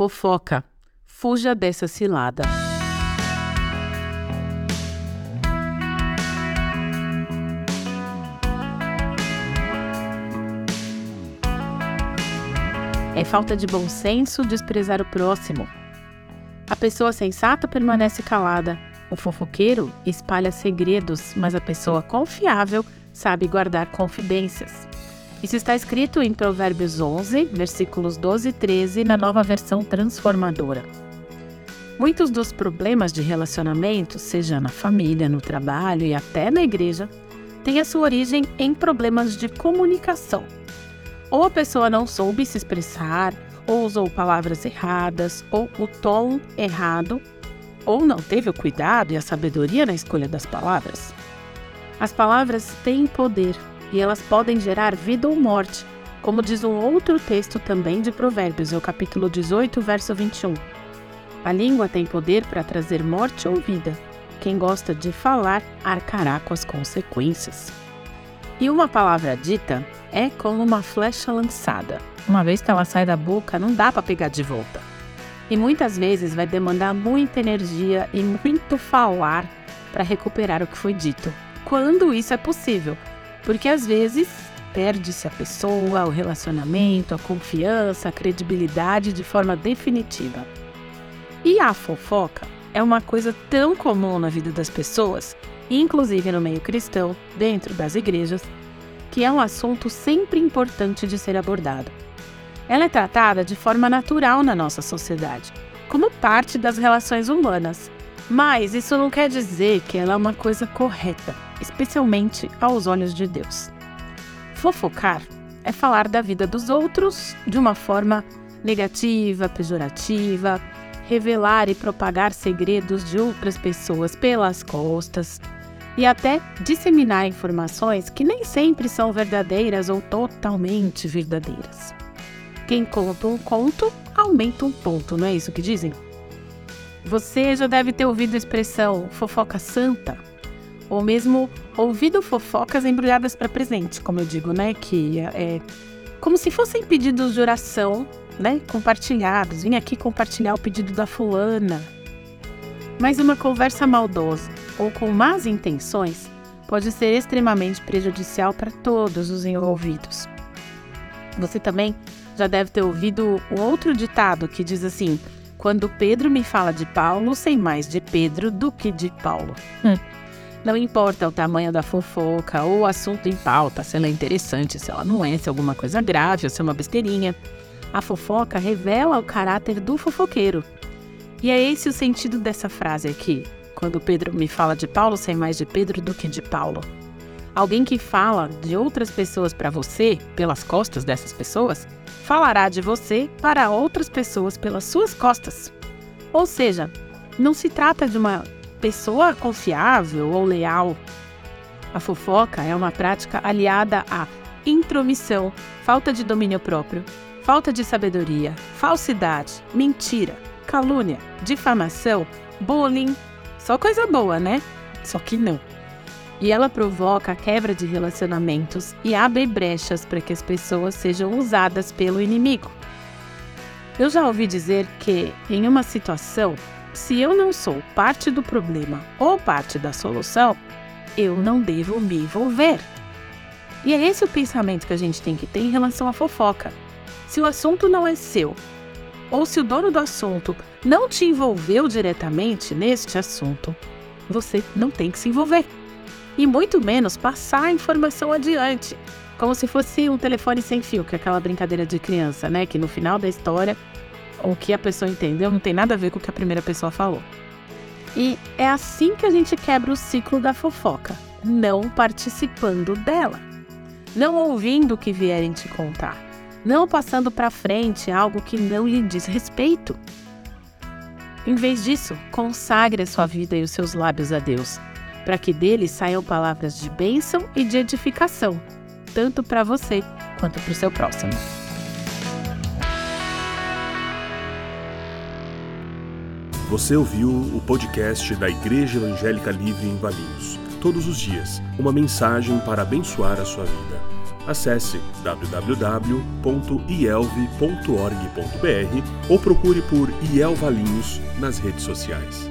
Fofoca. Fuja dessa cilada. É falta de bom senso desprezar o próximo. A pessoa sensata permanece calada. O fofoqueiro espalha segredos, mas a pessoa confiável sabe guardar confidências. Isso está escrito em Provérbios 11, versículos 12 e 13, na nova versão transformadora. Muitos dos problemas de relacionamento, seja na família, no trabalho e até na igreja, têm a sua origem em problemas de comunicação. Ou a pessoa não soube se expressar, ou usou palavras erradas, ou o tom errado, ou não teve o cuidado e a sabedoria na escolha das palavras. As palavras têm poder e elas podem gerar vida ou morte, como diz um outro texto também de Provérbios, o capítulo 18, verso 21. A língua tem poder para trazer morte ou vida. Quem gosta de falar arcará com as consequências. E uma palavra dita é como uma flecha lançada. Uma vez que ela sai da boca, não dá para pegar de volta. E muitas vezes vai demandar muita energia e muito falar para recuperar o que foi dito. Quando isso é possível, porque às vezes perde-se a pessoa, o relacionamento, a confiança, a credibilidade de forma definitiva. E a fofoca é uma coisa tão comum na vida das pessoas, inclusive no meio cristão, dentro das igrejas, que é um assunto sempre importante de ser abordado. Ela é tratada de forma natural na nossa sociedade, como parte das relações humanas. Mas isso não quer dizer que ela é uma coisa correta especialmente aos olhos de Deus. Fofocar é falar da vida dos outros de uma forma negativa, pejorativa, revelar e propagar segredos de outras pessoas pelas costas e até disseminar informações que nem sempre são verdadeiras ou totalmente verdadeiras. Quem conta um conto aumenta um ponto, não é isso que dizem? Você já deve ter ouvido a expressão fofoca santa ou mesmo ouvido fofocas embrulhadas para presente, como eu digo, né? Que é como se fossem pedidos de oração, né? Compartilhados. Vim aqui compartilhar o pedido da fulana. Mas uma conversa maldosa ou com más intenções pode ser extremamente prejudicial para todos os envolvidos. Você também já deve ter ouvido um outro ditado que diz assim: quando Pedro me fala de Paulo, sei mais de Pedro do que de Paulo. Hum. Não importa o tamanho da fofoca ou o assunto em pauta, se ela é interessante, se ela não é, se é alguma coisa grave ou se é uma besteirinha. A fofoca revela o caráter do fofoqueiro. E é esse o sentido dessa frase aqui. Quando Pedro me fala de Paulo, sei mais de Pedro do que de Paulo. Alguém que fala de outras pessoas para você, pelas costas dessas pessoas, falará de você para outras pessoas pelas suas costas. Ou seja, não se trata de uma pessoa confiável ou leal. A fofoca é uma prática aliada à intromissão, falta de domínio próprio, falta de sabedoria, falsidade, mentira, calúnia, difamação, bullying. Só coisa boa, né? Só que não. E ela provoca a quebra de relacionamentos e abre brechas para que as pessoas sejam usadas pelo inimigo. Eu já ouvi dizer que, em uma situação, se eu não sou parte do problema ou parte da solução, eu não devo me envolver. E é esse o pensamento que a gente tem que ter em relação à fofoca. Se o assunto não é seu, ou se o dono do assunto não te envolveu diretamente neste assunto, você não tem que se envolver. E muito menos passar a informação adiante, como se fosse um telefone sem fio, que é aquela brincadeira de criança, né? Que no final da história o que a pessoa entendeu não tem nada a ver com o que a primeira pessoa falou. E é assim que a gente quebra o ciclo da fofoca, não participando dela, não ouvindo o que vierem te contar, não passando para frente algo que não lhe diz respeito. Em vez disso, consagre a sua vida e os seus lábios a Deus, para que dele saiam palavras de bênção e de edificação, tanto para você quanto para o seu próximo. Você ouviu o podcast da Igreja Evangélica Livre em Valinhos. Todos os dias, uma mensagem para abençoar a sua vida. acesse www.ielve.org.br ou procure por IEL Valinhos nas redes sociais.